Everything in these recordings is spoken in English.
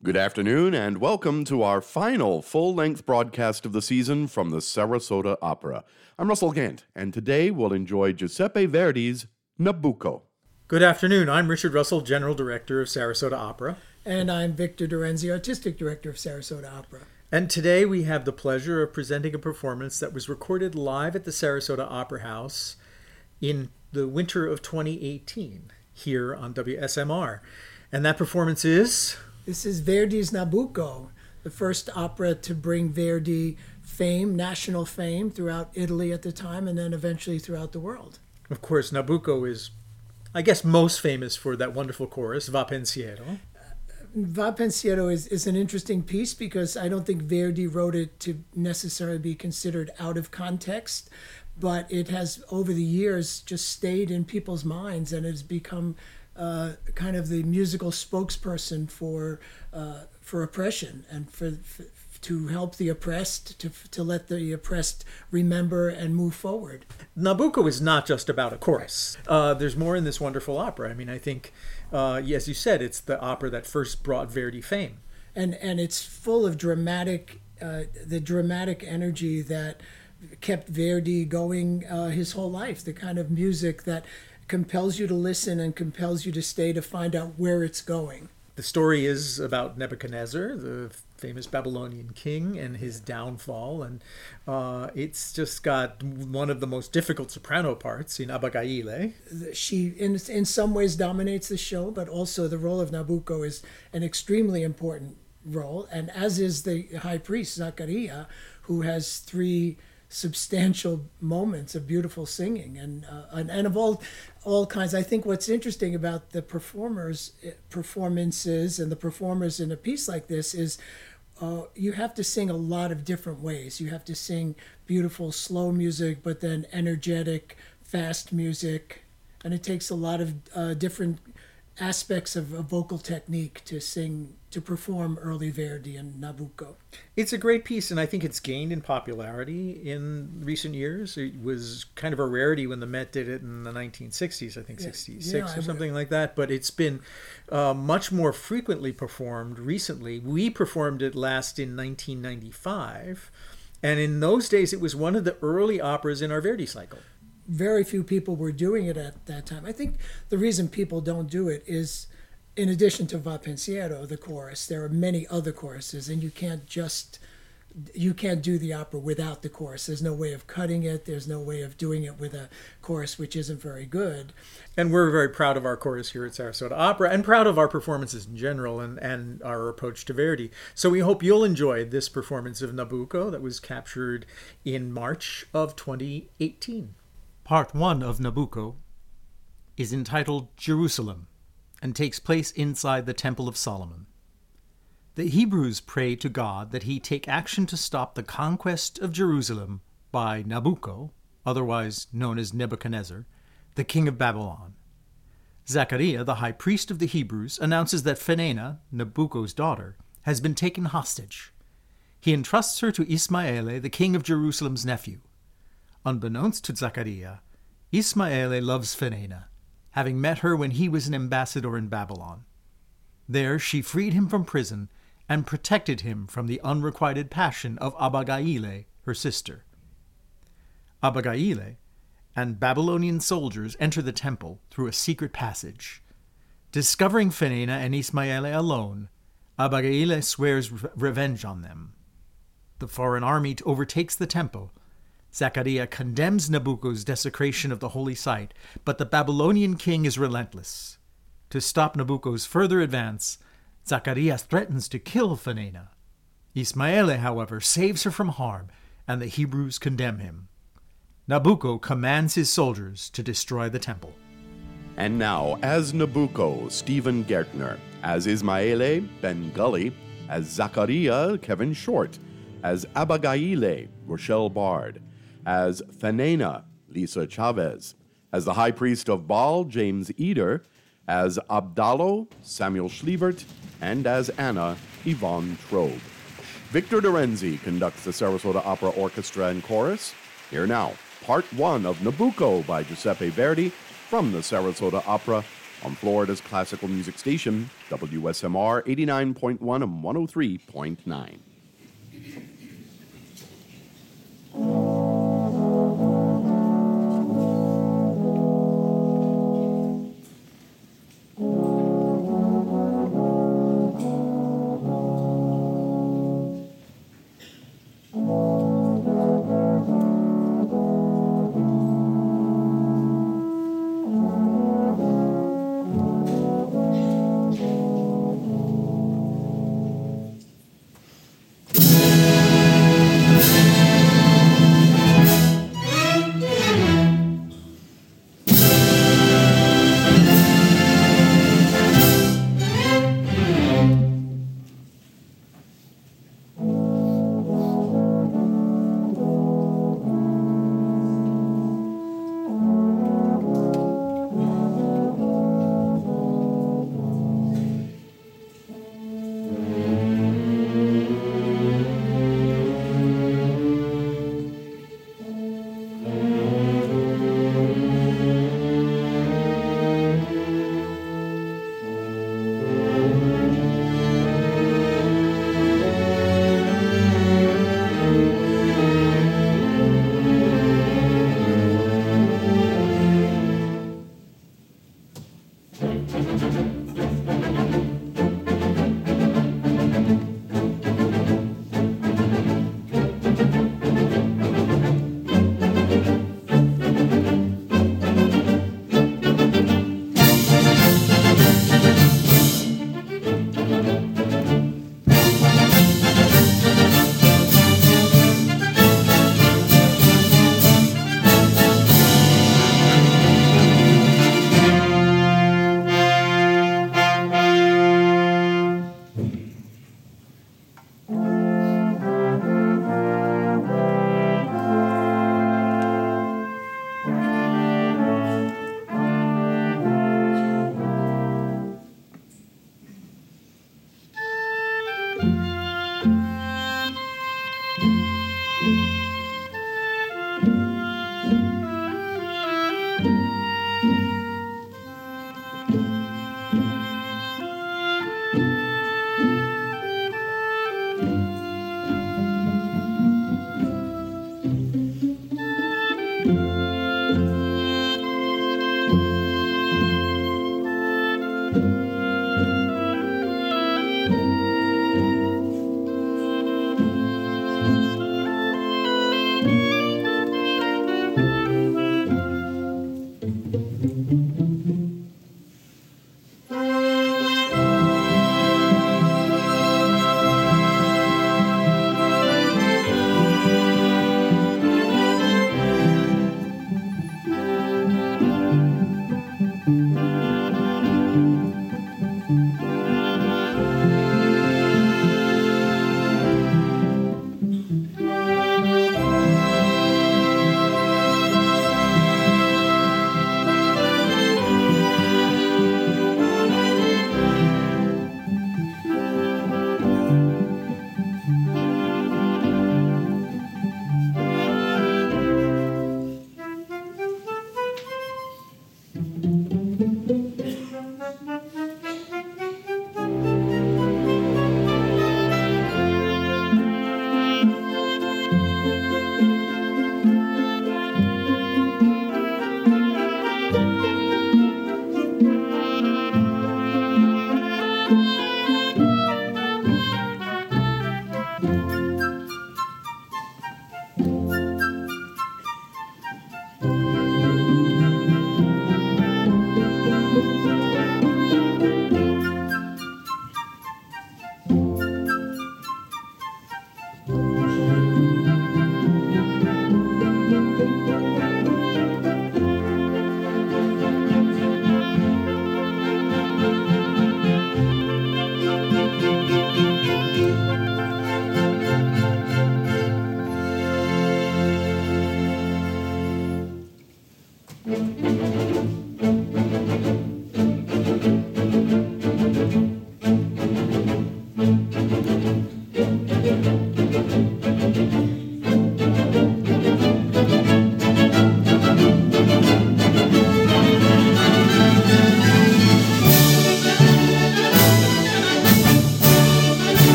Good afternoon, and welcome to our final full length broadcast of the season from the Sarasota Opera. I'm Russell Gant, and today we'll enjoy Giuseppe Verdi's Nabucco. Good afternoon. I'm Richard Russell, General Director of Sarasota Opera. And I'm Victor DeRenzi, Artistic Director of Sarasota Opera. And today we have the pleasure of presenting a performance that was recorded live at the Sarasota Opera House in the winter of 2018 here on WSMR. And that performance is This is Verdi's Nabucco, the first opera to bring Verdi fame, national fame throughout Italy at the time, and then eventually throughout the world. Of course, Nabucco is, I guess, most famous for that wonderful chorus, Va Pensiero. Uh, Va Pensiero is, is an interesting piece because I don't think Verdi wrote it to necessarily be considered out of context, but it has over the years just stayed in people's minds and has become uh, kind of the musical spokesperson for uh, for oppression and for, for to help the oppressed to to let the oppressed remember and move forward. Nabucco is not just about a chorus. Uh, there's more in this wonderful opera. I mean, I think, uh, as you said, it's the opera that first brought Verdi fame. and and it's full of dramatic uh, the dramatic energy that kept Verdi going uh, his whole life. The kind of music that compels you to listen and compels you to stay to find out where it's going. The story is about Nebuchadnezzar, the famous Babylonian king, and his downfall. And uh, it's just got one of the most difficult soprano parts in Abigaille. She, in in some ways, dominates the show, but also the role of Nabucco is an extremely important role, and as is the high priest Zachariah, who has three substantial moments of beautiful singing and uh, and, and of all all kinds. I think what's interesting about the performers eh, performances and the performers in a piece like this is uh, you have to sing a lot of different ways. You have to sing beautiful slow music, but then energetic fast music, and it takes a lot of uh, different aspects of a vocal technique to sing to perform early Verdi and Nabucco. It's a great piece, and I think it's gained in popularity in recent years. It was kind of a rarity when the Met did it in the 1960s, I think 66 Yeah, or something like that. But it's been uh, much more frequently performed recently. We performed it last in 1995, and in those days it was one of the early operas in our Verdi cycle. Very few people were doing it at that time. I think the reason people don't do it is, in addition to Va Pensiero, the chorus, there are many other choruses, and you can't just you can't do the opera without the chorus. There's no way of cutting it. There's no way of doing it with a chorus which isn't very good. And we're very proud of our chorus here at Sarasota Opera and proud of our performances in general and, and our approach to Verdi. So we hope you'll enjoy this performance of Nabucco that was captured in March of 2018. Part 1 of Nabucco is entitled Jerusalem and takes place inside the Temple of Solomon. The Hebrews pray to God that he take action to stop the conquest of Jerusalem by Nabucco, otherwise known as Nebuchadnezzar, the king of Babylon. Zechariah, the high priest of the Hebrews, announces that Fenena, Nabucco's daughter, has been taken hostage. He entrusts her to Ismaele, the king of Jerusalem's nephew. Unbeknownst to Zachariah, Ismaele loves Fenena, having met her when he was an ambassador in Babylon. There she freed him from prison and protected him from the unrequited passion of Abigaille, her sister. Abigaille and Babylonian soldiers enter the temple through a secret passage. Discovering Fenena and Ismaele alone, Abigaille swears re- revenge on them. The foreign army overtakes the temple. Zechariah condemns Nabucco's desecration of the holy site, but the Babylonian king is relentless. To stop Nabucco's further advance, Zacharias threatens to kill Fenena. Ismaele, however, saves her from harm, and the Hebrews condemn him. Nabucco commands his soldiers to destroy the temple. And now, as Nabucco, Stephen Gaertner, as Ismaele, Ben Gulley, as Zachariah, Kevin Short, as Abigaille, Rochelle Bard, as Fenena, Lisa Chavez, as the High Priest of Baal, James Eder, as Abdallo, Samuel Schliebert, and as Anna, Yvonne Trobe. Victor DeRenzi conducts the Sarasota Opera Orchestra and Chorus. Here now, part one of Nabucco by Giuseppe Verdi from the Sarasota Opera on Florida's classical music station, WSMR 89.1 and 103.9.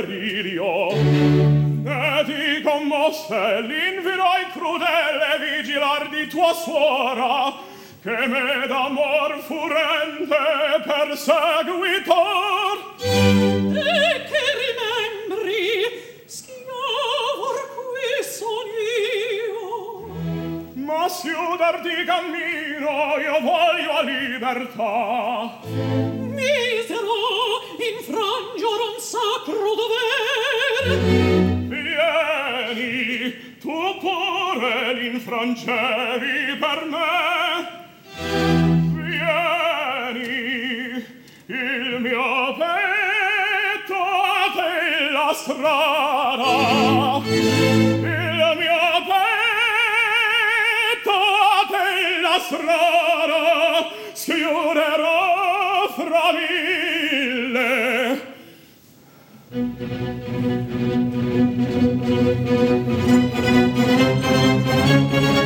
periglio ne ti commosse l'invirai crudele vigilar di tua suora che me d'amor furente perseguitor. Te che rimembri schiavor qui son io. Ma si udar di cammino io voglio a libertà. nostro dovere vieni tu pure l'infrangevi per me. Vieni il mio petto della strada. Thank you.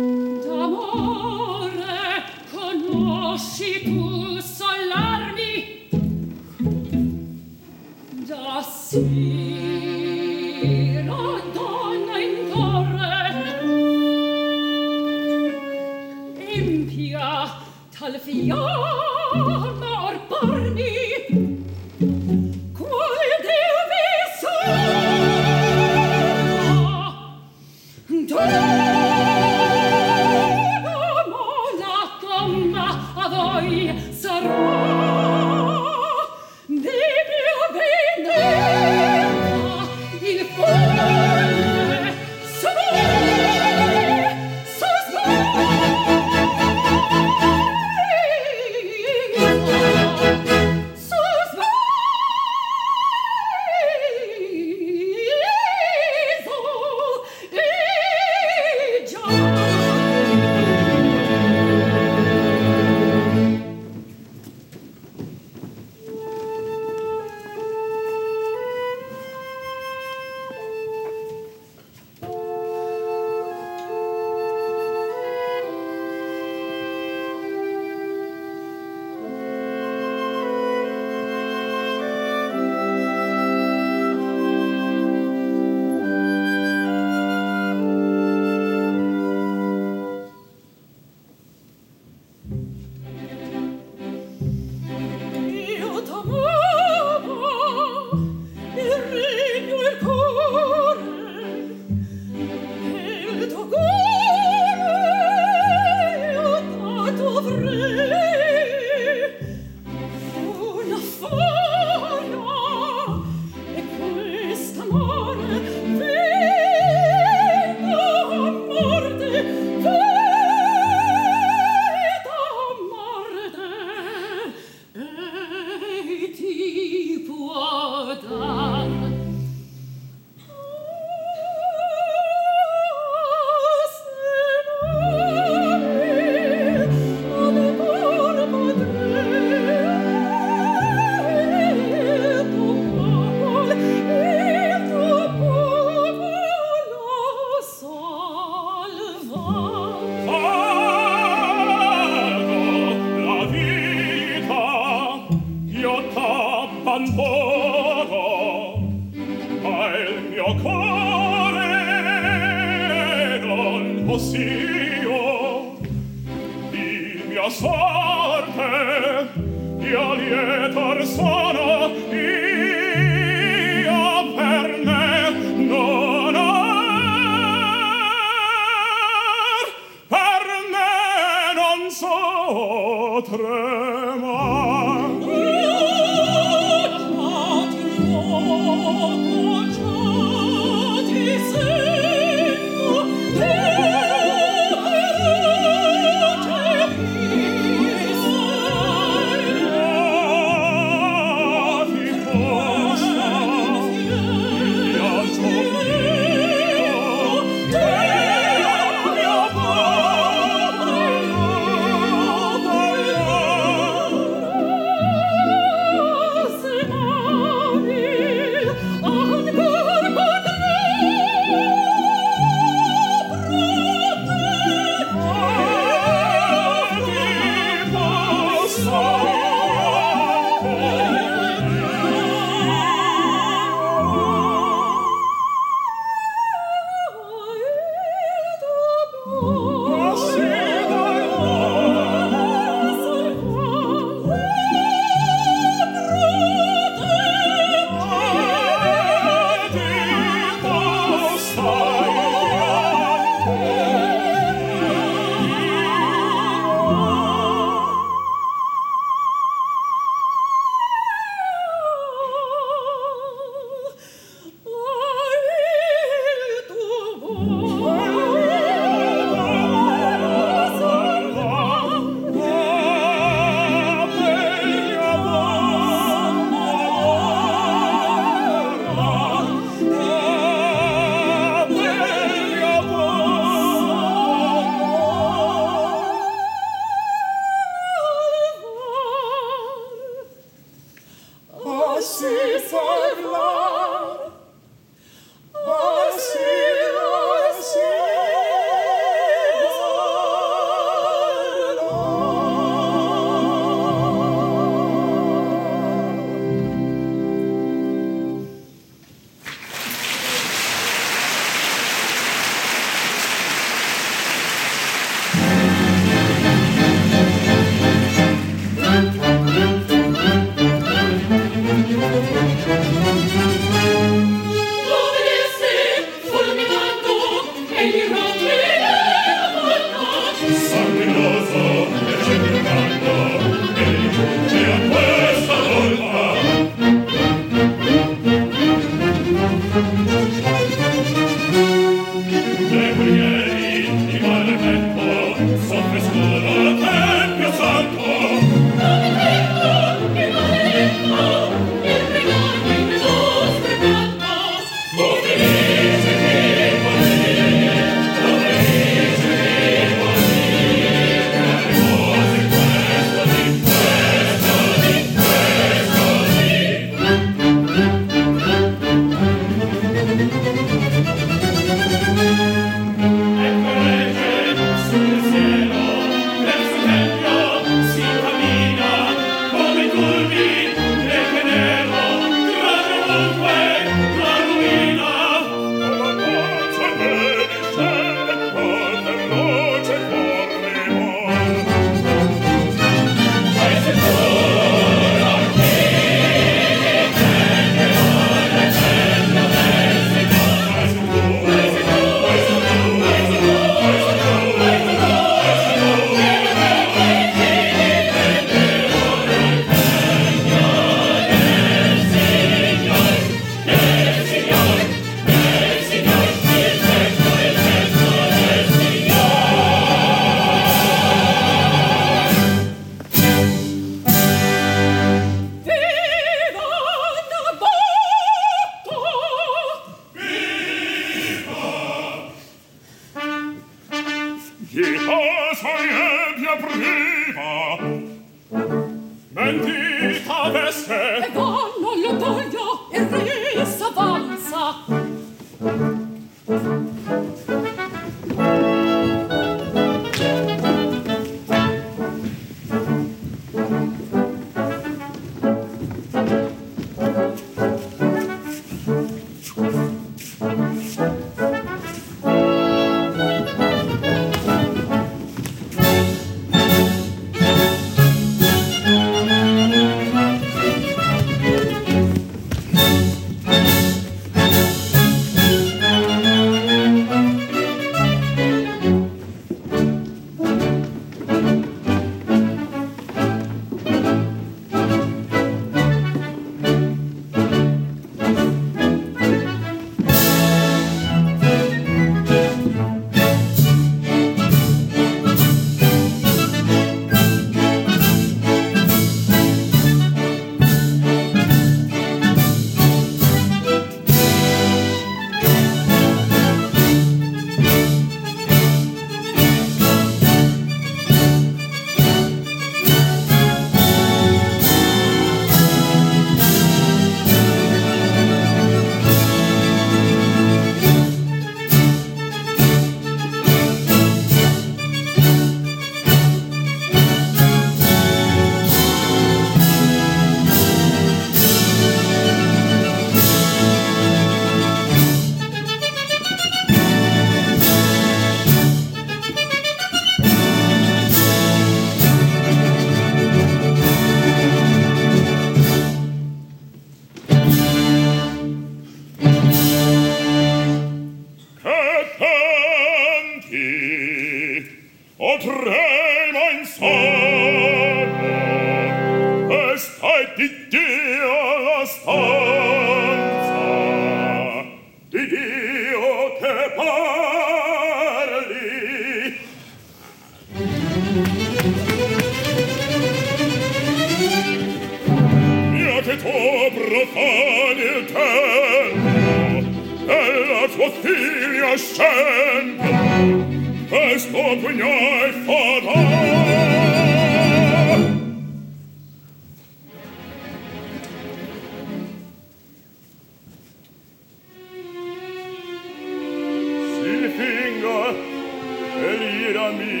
me.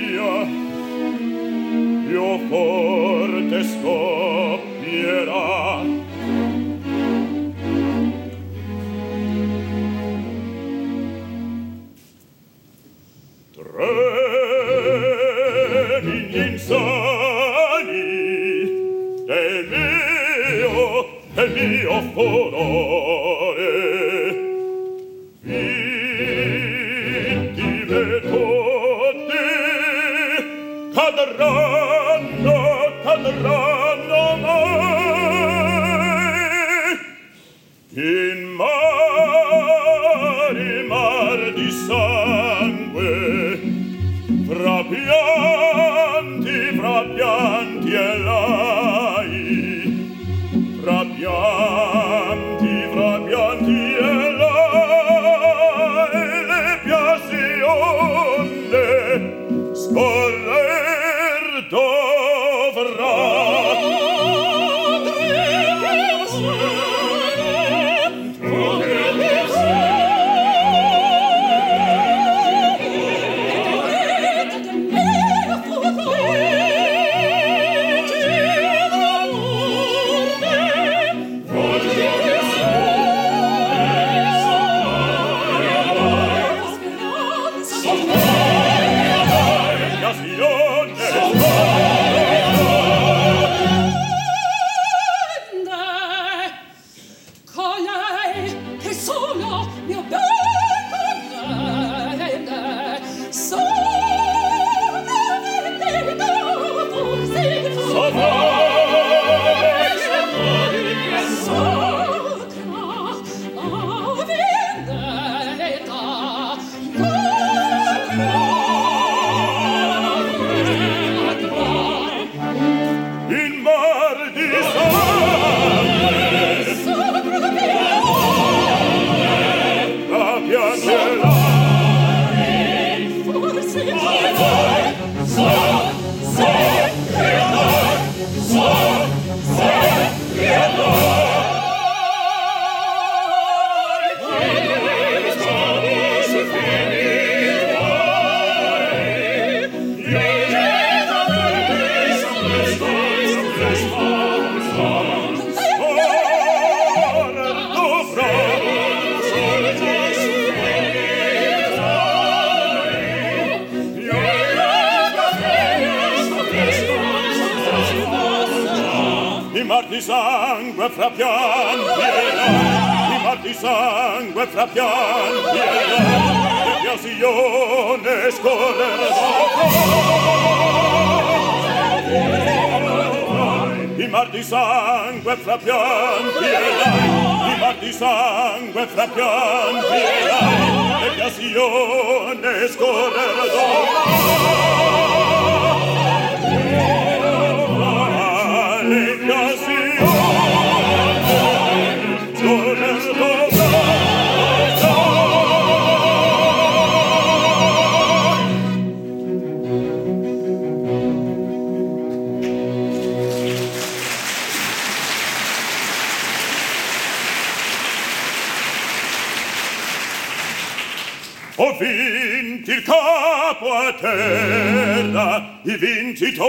guerra i vincitor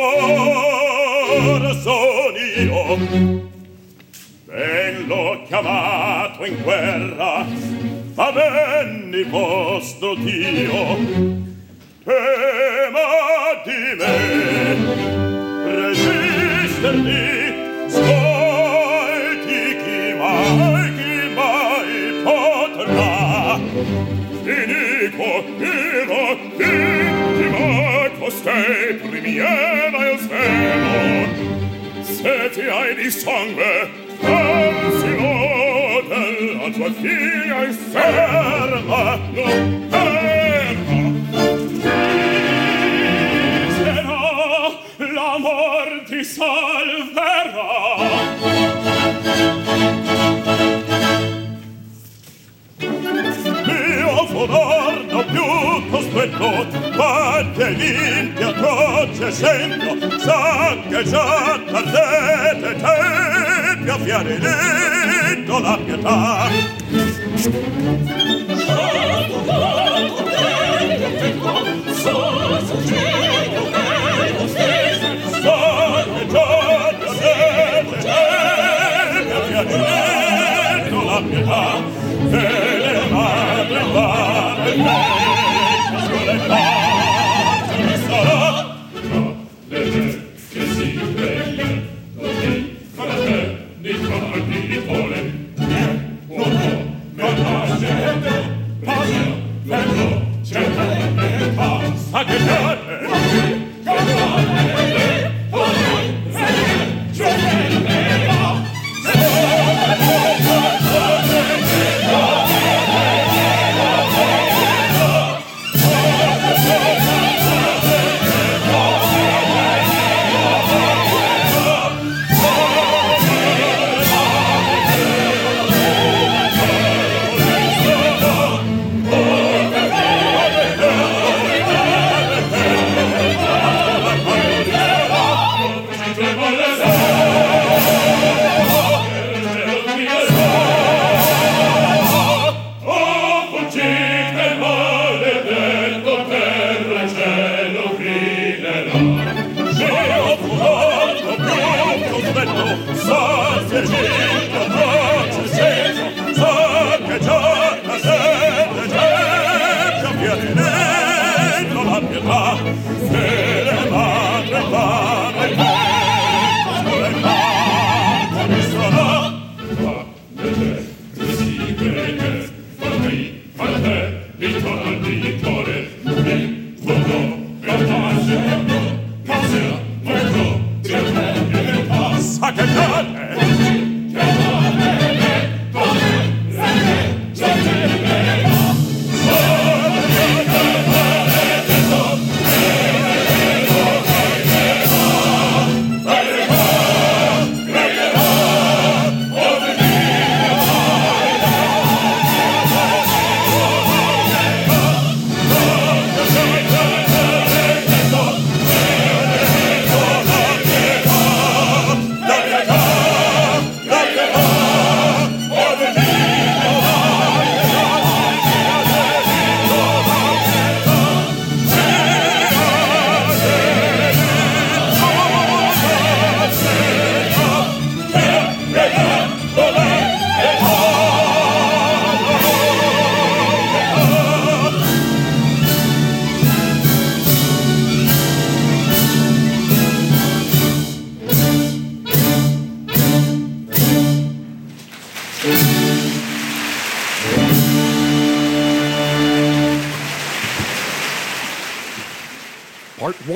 sono io. Bello chiamato in guerra ma venni vostro Dio. Tema di me resistermi scolti chi mai chi mai potrà. Inico ino ino postei primiera il seno se ti hai di sangue transilo della tua figlia inferma non Cristo è tot, parte sa croce sembro, saccheggiata ardete tempi a fiarenetto la pietà. Santo voto, meglio che tu, sol succedo, meglio stessa, saccheggiata ardete tempi a fiarenetto la pietà, e le madre va passa che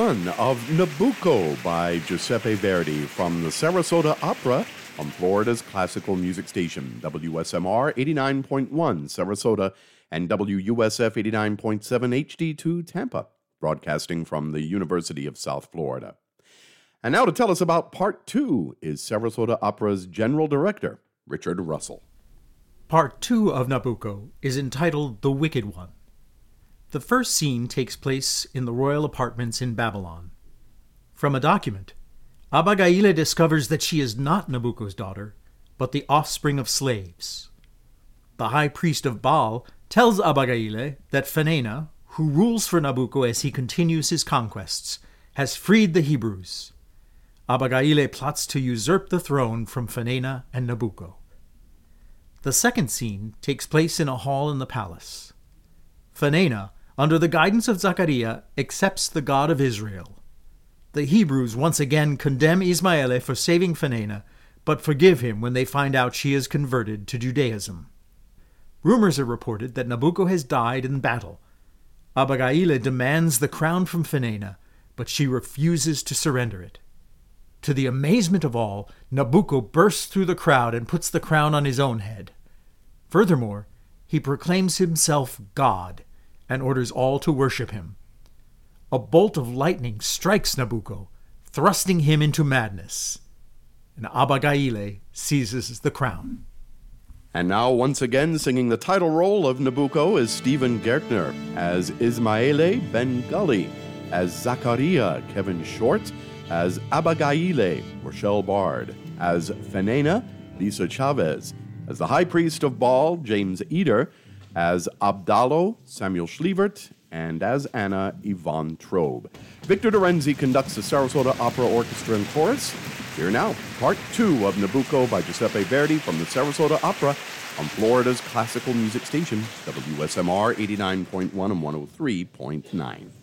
Of Nabucco by Giuseppe Verdi from the Sarasota Opera on Florida's classical music station, WSMR 89.1 Sarasota and WUSF 89.7 HD2 Tampa, broadcasting from the University of South Florida. And now to tell us about part two is Sarasota Opera's General Director, Richard Russell. Part two of Nabucco is entitled The Wicked One. The first scene takes place in the royal apartments in Babylon. From a document, Abigaille discovers that she is not Nabucco's daughter, but the offspring of slaves. The high priest of Baal tells Abigaille that Fenena, who rules for Nabucco as he continues his conquests, has freed the Hebrews. Abigaille plots to usurp the throne from Fenena and Nabucco. The second scene takes place in a hall in the palace. Fenena, under the guidance of Zachariah, accepts the God of Israel. The Hebrews once again condemn Ismaele for saving Fenena, but forgive him when they find out she is converted to Judaism. Rumors are reported that Nabucco has died in battle. Abigaille demands the crown from Fenena, but she refuses to surrender it. To the amazement of all, Nabucco bursts through the crowd and puts the crown on his own head. Furthermore, he proclaims himself God and orders all to worship him. A bolt of lightning strikes Nabucco, thrusting him into madness, and Abigaille seizes the crown. And now, once again, singing the title role of Nabucco is Stephen Gaertner, as Ismaele Ben Gulley, as Zachariah Kevin Short, as Abigaille Rochelle Bard, as Fenena Lisa Chavez, as the High Priest of Baal James Eder, as Abdallo Samuel Schlevert, and as Anna Yvonne Trobe. Victor DeRenzi conducts the Sarasota Opera Orchestra and Chorus. Here now, part two of Nabucco by Giuseppe Verdi from the Sarasota Opera on Florida's classical music station, WSMR 89.1 and 103.9.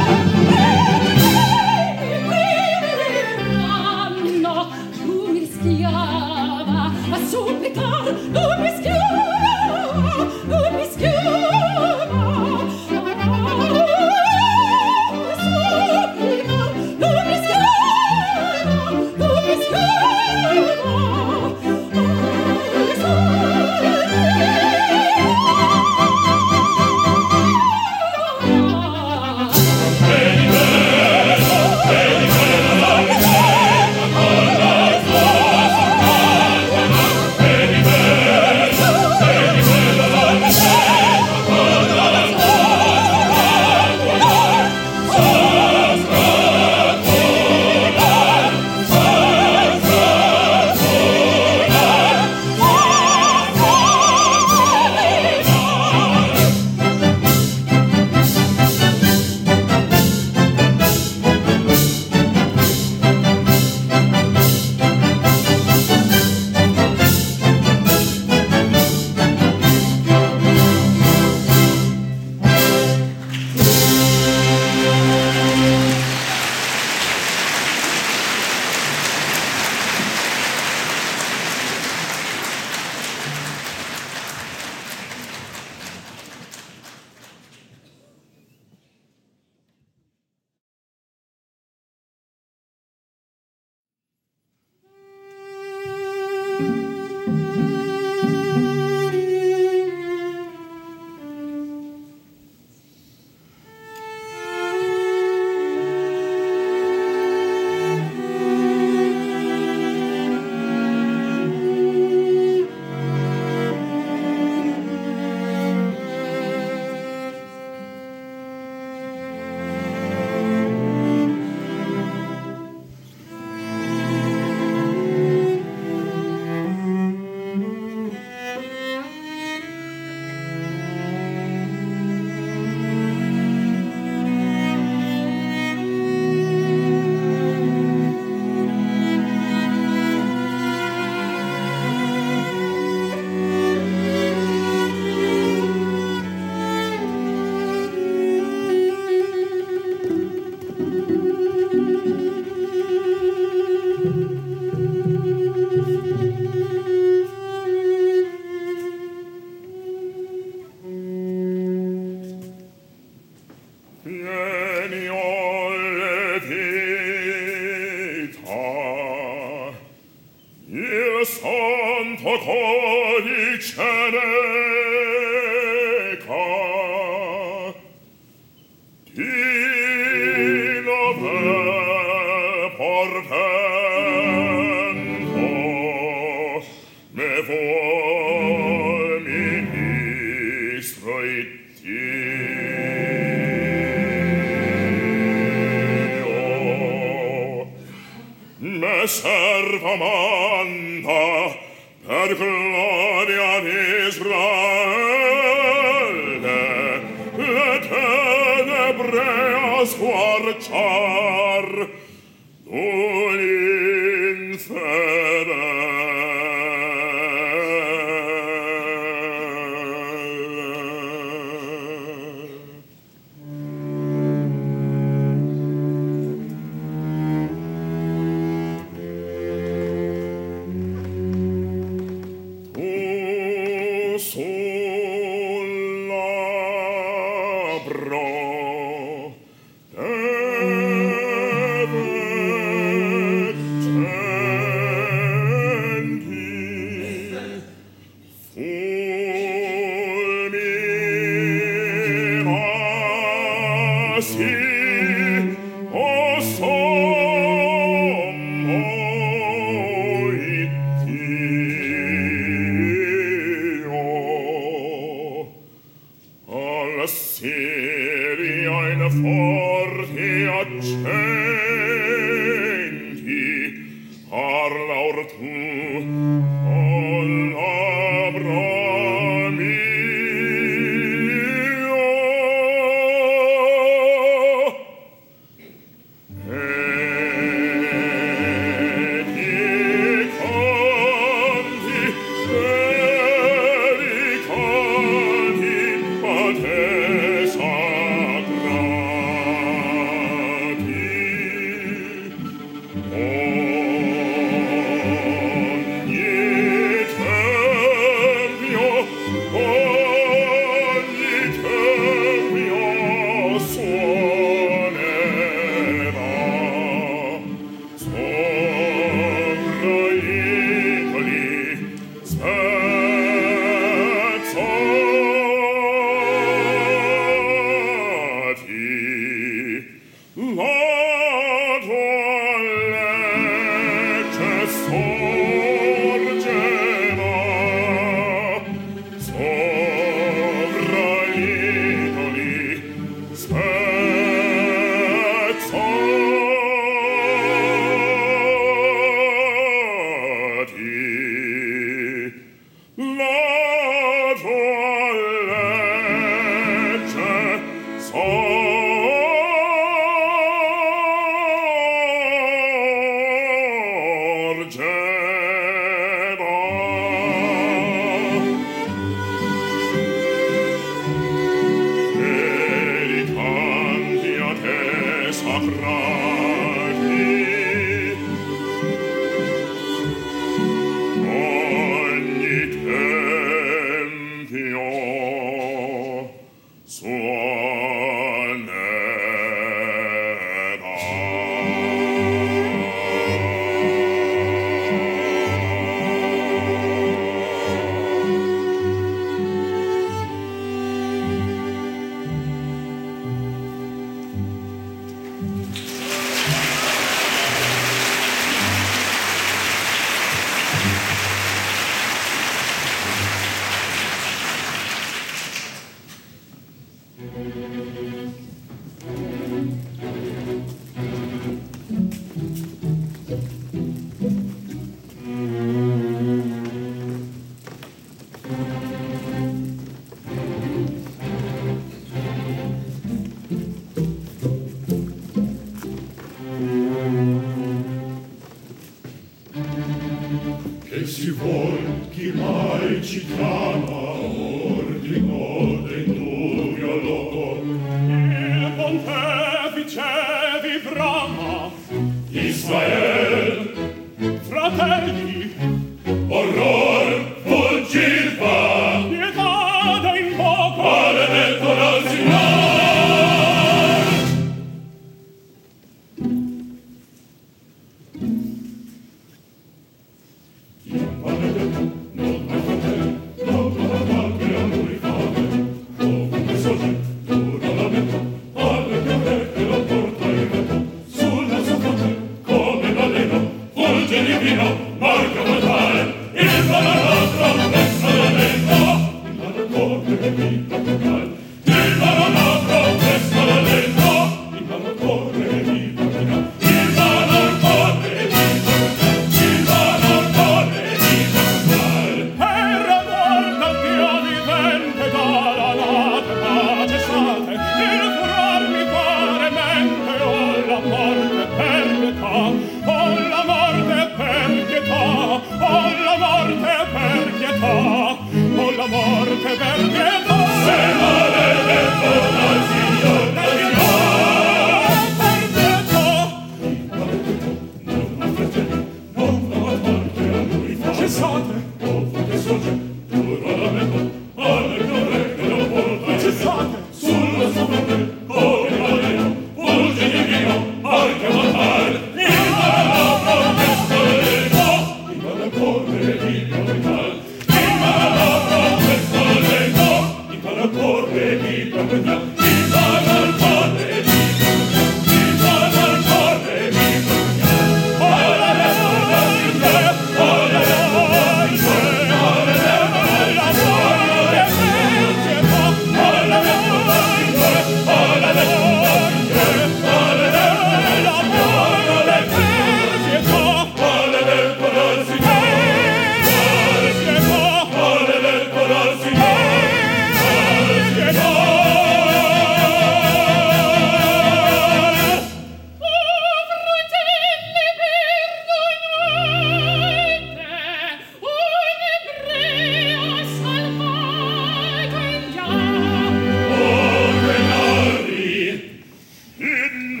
in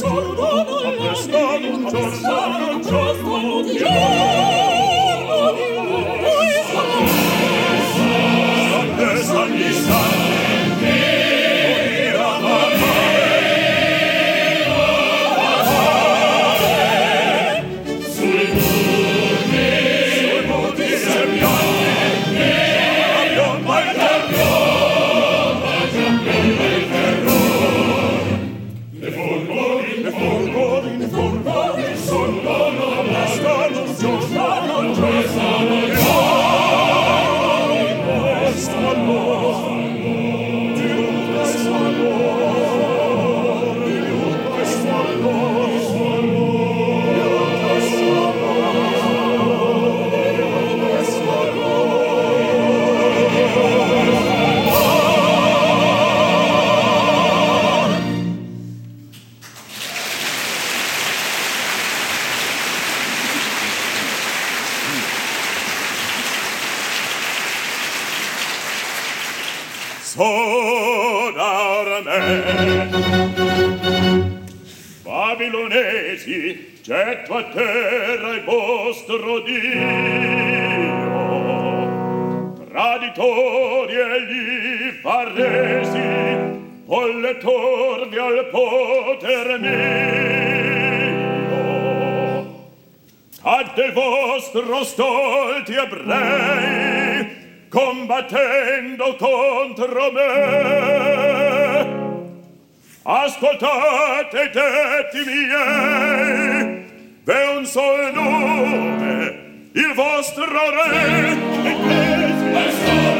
volo, sul volo, sul volo, furono stolti ebrei combattendo contro me. Ascoltate i detti miei ve un sol nome il vostro re. E questo è il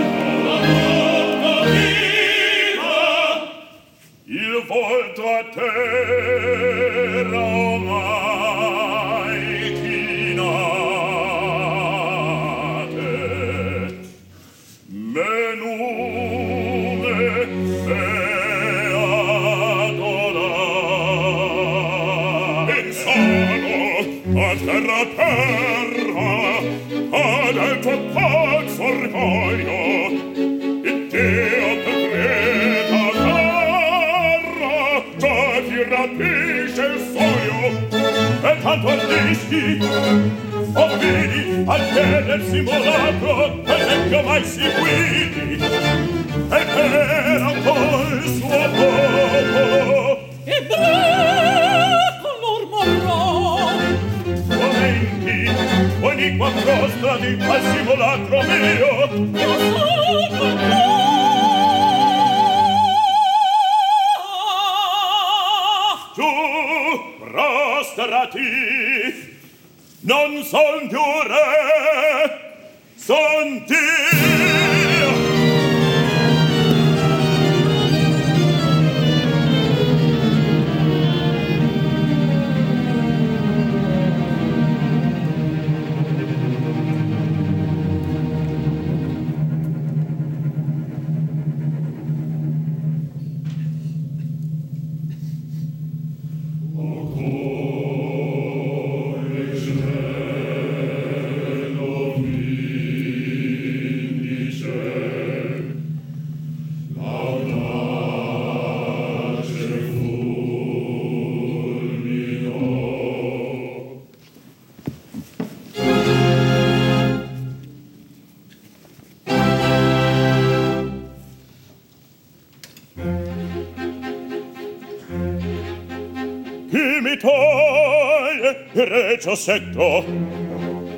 Giossetto,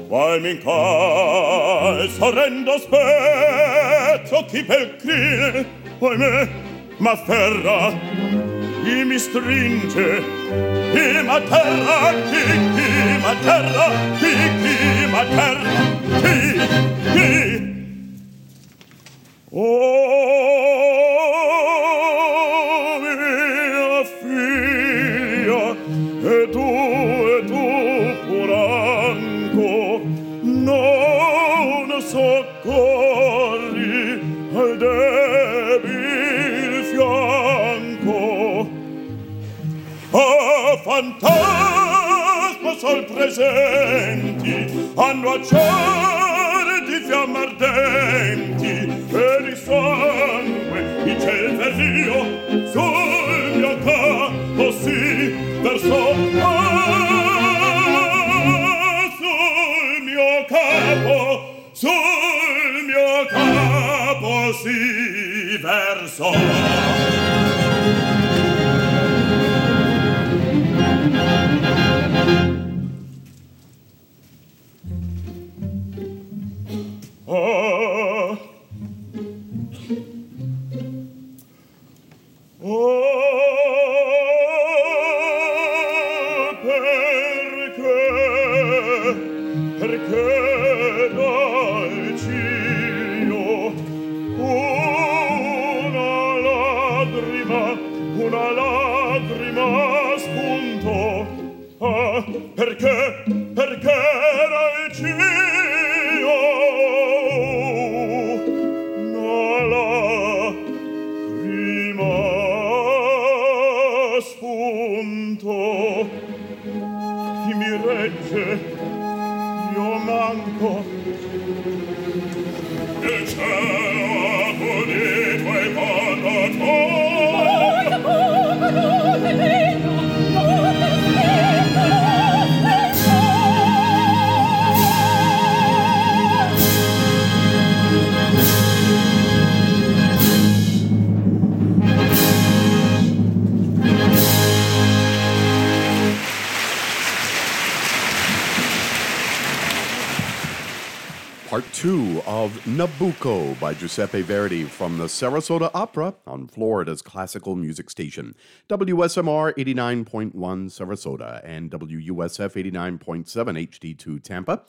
qual min cais horrendo spetto chi pel crine, oimè, m'afferra, chi mi stringe, chi m'atterra, chi, chi m'atterra, chi, chi m'atterra, chi, chi. Oh! presenti hanno acciare di fiamme ardenti e di sangue il ciel verrio sul mio capo si versò. Ah, sul mio capo sul mio capo si versò. By Giuseppe Verdi from the Sarasota Opera on Florida's classical music station, WSMR 89.1 Sarasota and WUSF 89.7 HD2 Tampa,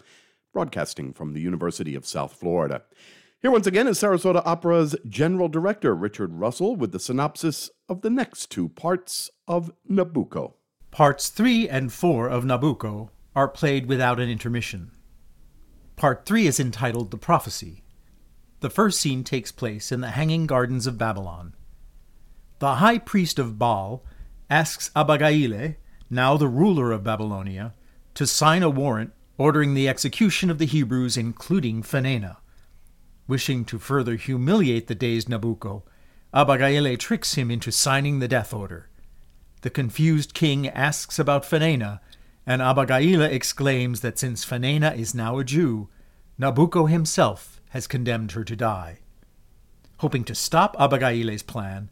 broadcasting from the University of South Florida. Here once again is Sarasota Opera's General Director Richard Russell with the synopsis of the next two parts of Nabucco. Parts 3 and 4 of Nabucco are played without an intermission. Part 3 is entitled The Prophecy. The first scene takes place in the Hanging Gardens of Babylon. The high priest of Baal asks Abigaille, now the ruler of Babylonia, to sign a warrant ordering the execution of the Hebrews, including Fenena. Wishing to further humiliate the dazed Nabucco, Abigaille tricks him into signing the death order. The confused king asks about Fenena, and Abigaille exclaims that since Fenena is now a Jew, Nabucco himself has condemned her to die. Hoping to stop Abigaille's plan,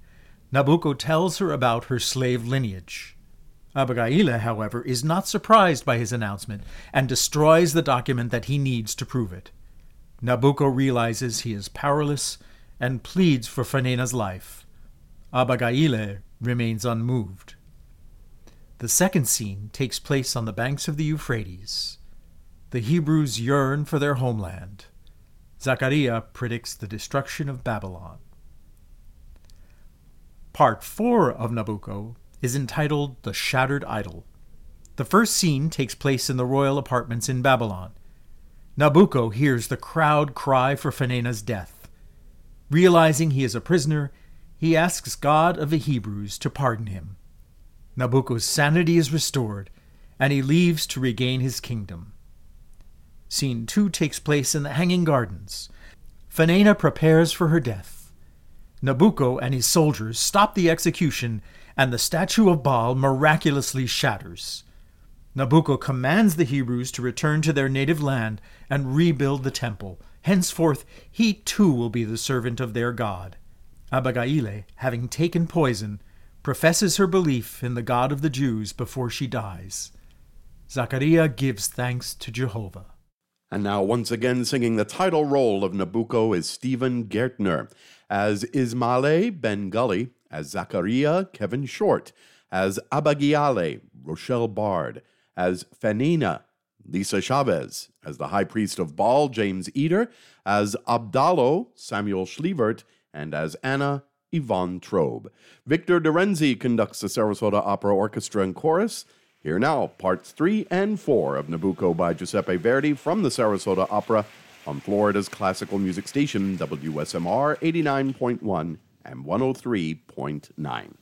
Nabucco tells her about her slave lineage. Abigaille, however, is not surprised by his announcement and destroys the document that he needs to prove it. Nabucco realizes he is powerless and pleads for Fenena's life. Abigaille remains unmoved. The second scene takes place on the banks of the Euphrates. The Hebrews yearn for their homeland. Zechariah predicts the destruction of Babylon. Part 4 of Nabucco is entitled The Shattered Idol. The first scene takes place in the royal apartments in Babylon. Nabucco hears the crowd cry for Fenena's death. Realizing he is a prisoner, he asks God of the Hebrews to pardon him. Nabucco's sanity is restored, and he leaves to regain his kingdom. Scene 2 takes place in the Hanging Gardens. Fenena prepares for her death. Nabucco and his soldiers stop the execution, and the statue of Baal miraculously shatters. Nabucco commands the Hebrews to return to their native land and rebuild the temple. Henceforth, he too will be the servant of their God. Abigaille, having taken poison, professes her belief in the God of the Jews before she dies. Zachariah gives thanks to Jehovah. And now, once again, singing the title role of Nabucco is Stephen Gaertner, as Ismaele Ben Gulley, as Zachariah Kevin Short, as Abigaille Rochelle Bard, as Fenena Lisa Chavez, as the High Priest of Baal James Eder, as Abdallo Samuel Schlevert, and as Anna Yvonne Trobe. Victor DeRenzi conducts the Sarasota Opera Orchestra and Chorus. Here now, parts three and four of Nabucco by Giuseppe Verdi from the Sarasota Opera on Florida's classical music station, WSMR 89.1 and 103.9.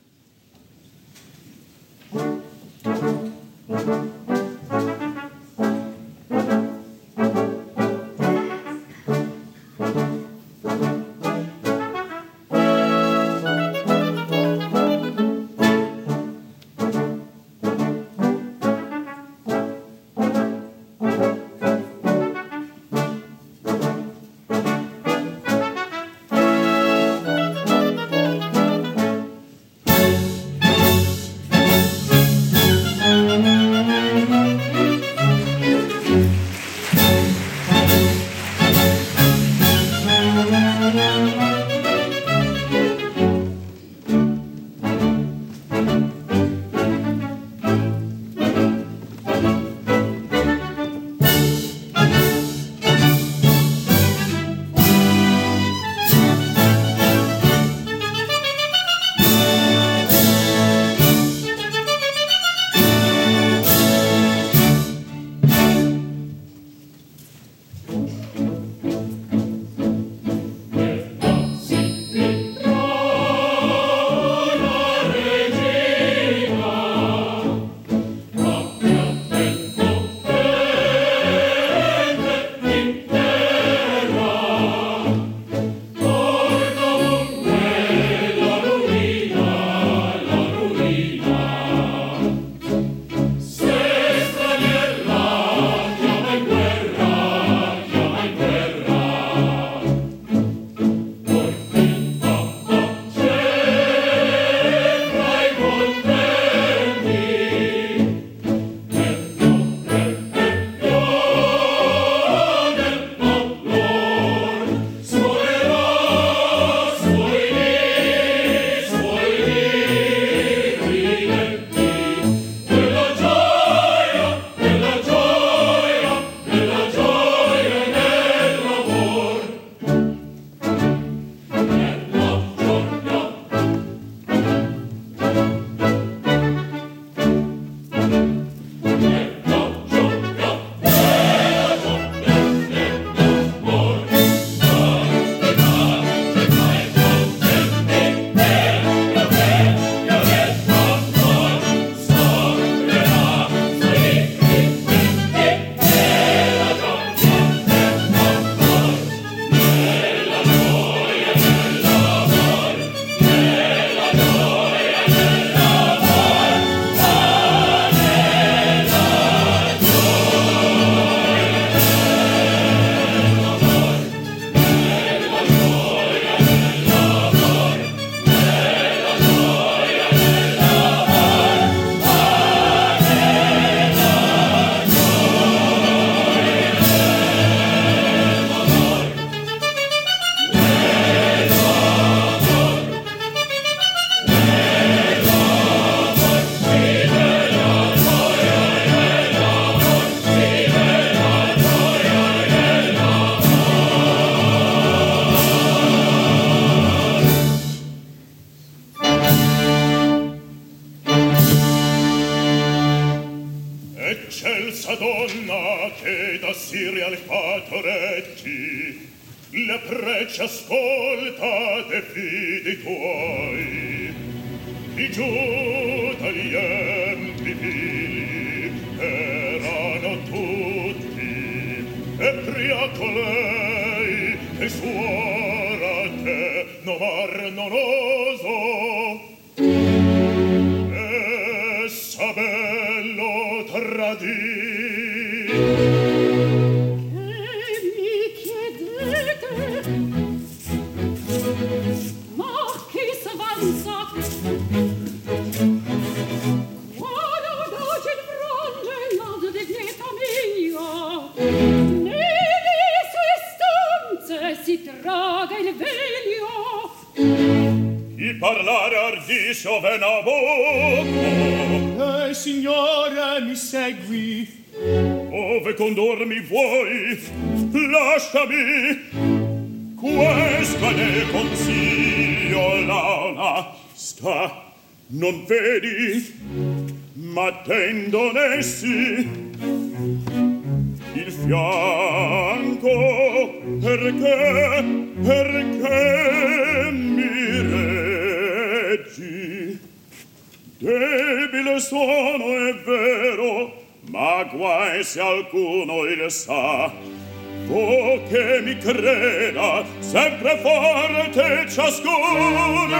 creda sempre forte ciascun.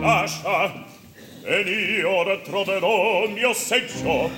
Lascia ed io troverò mio seggio.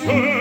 Oh.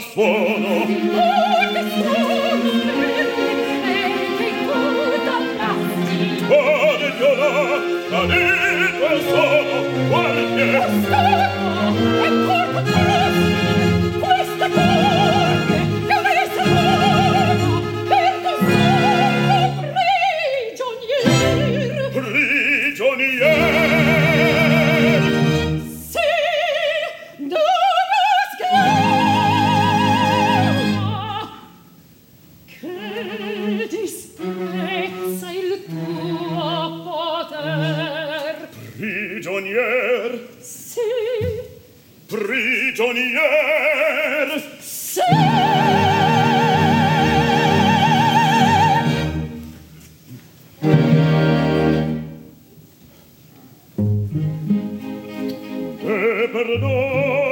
sol perdon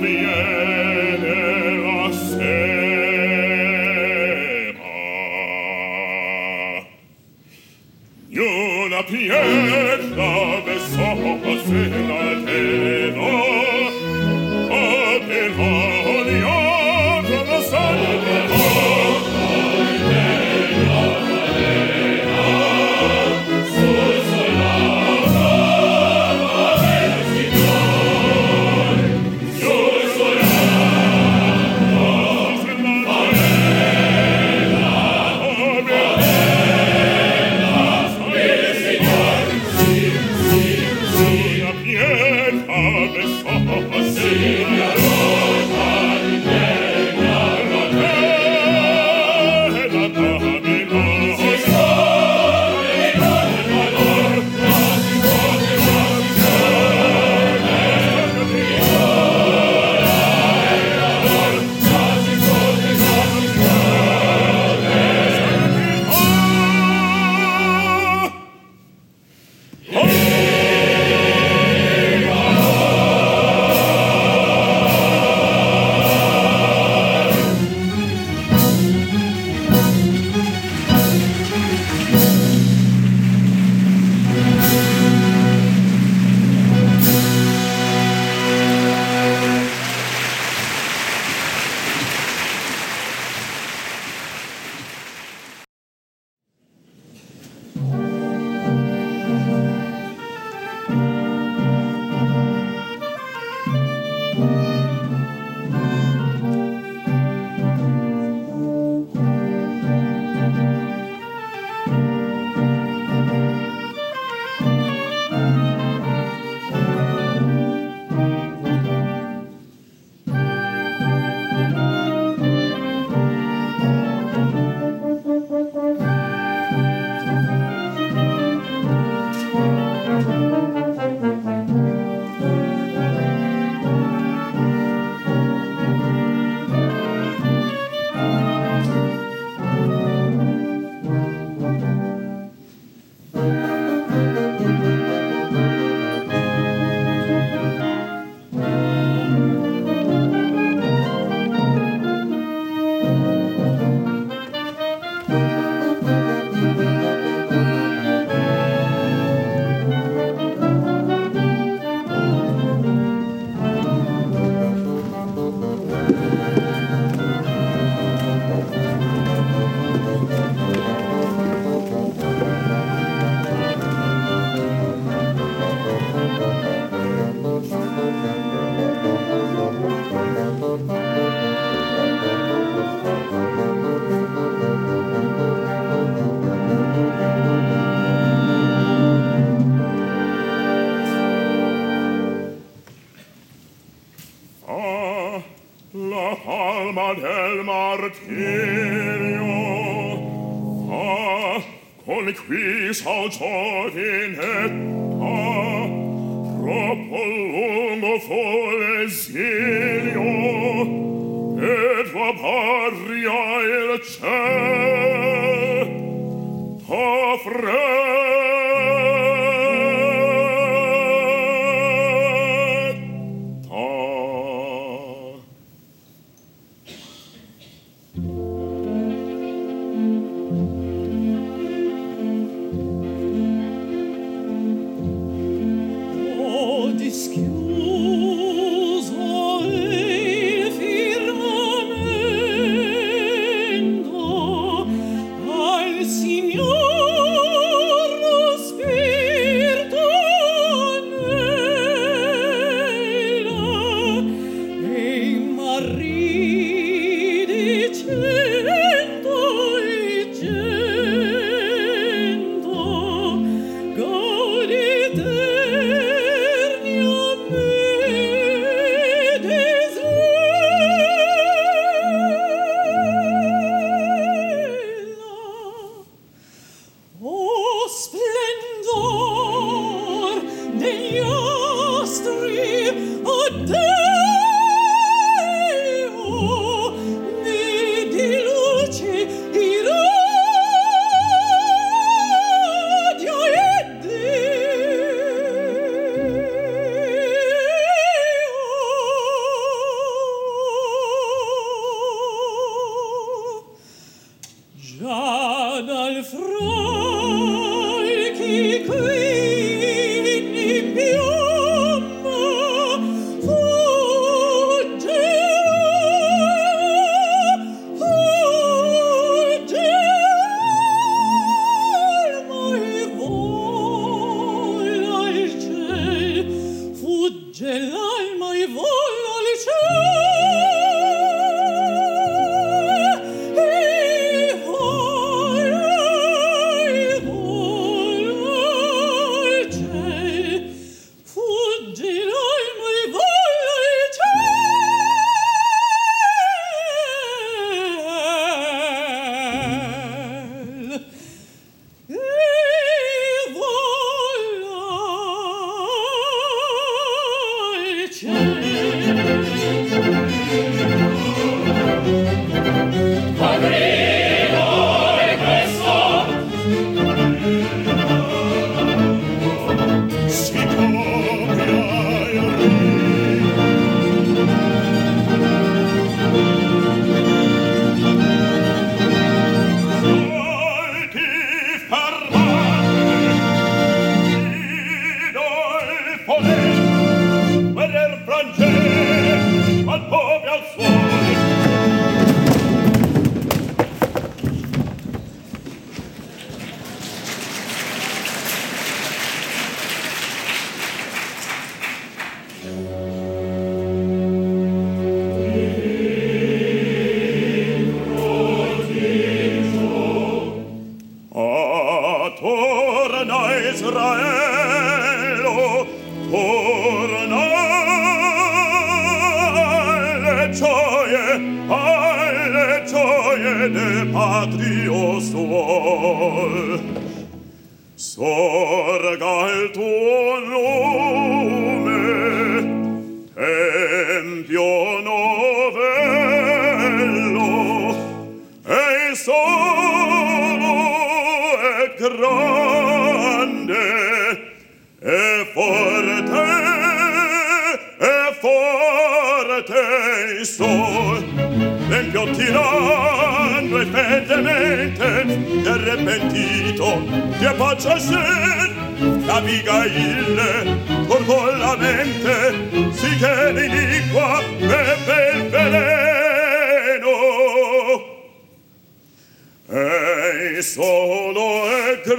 quando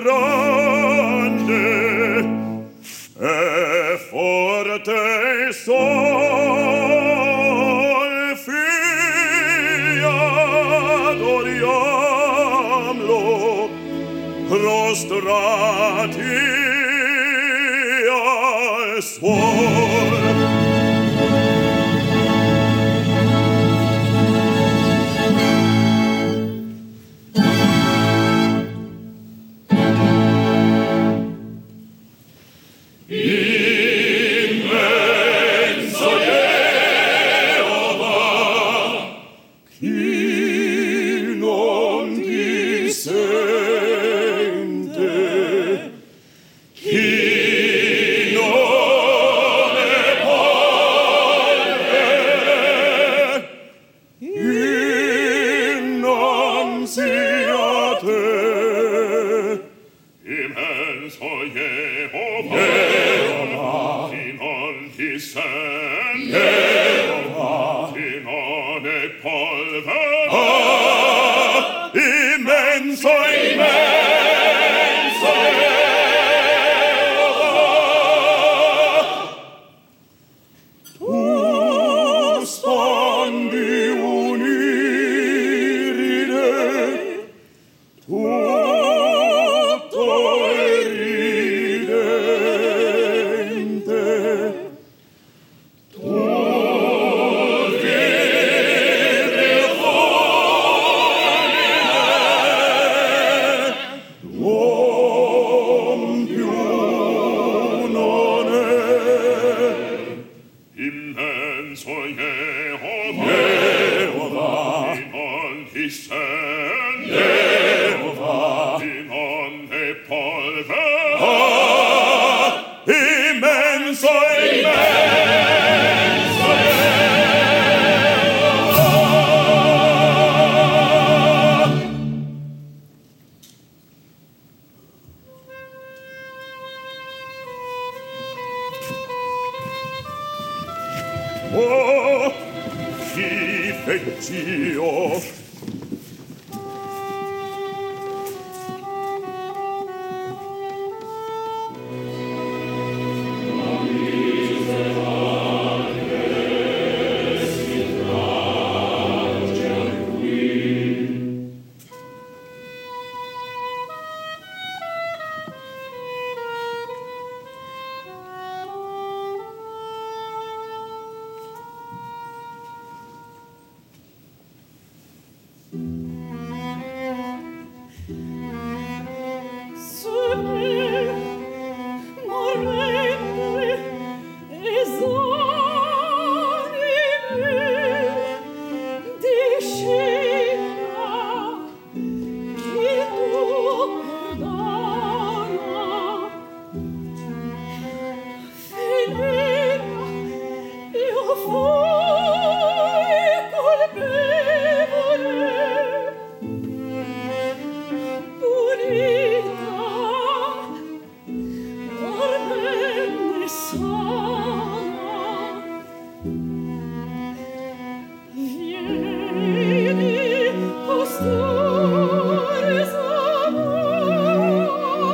è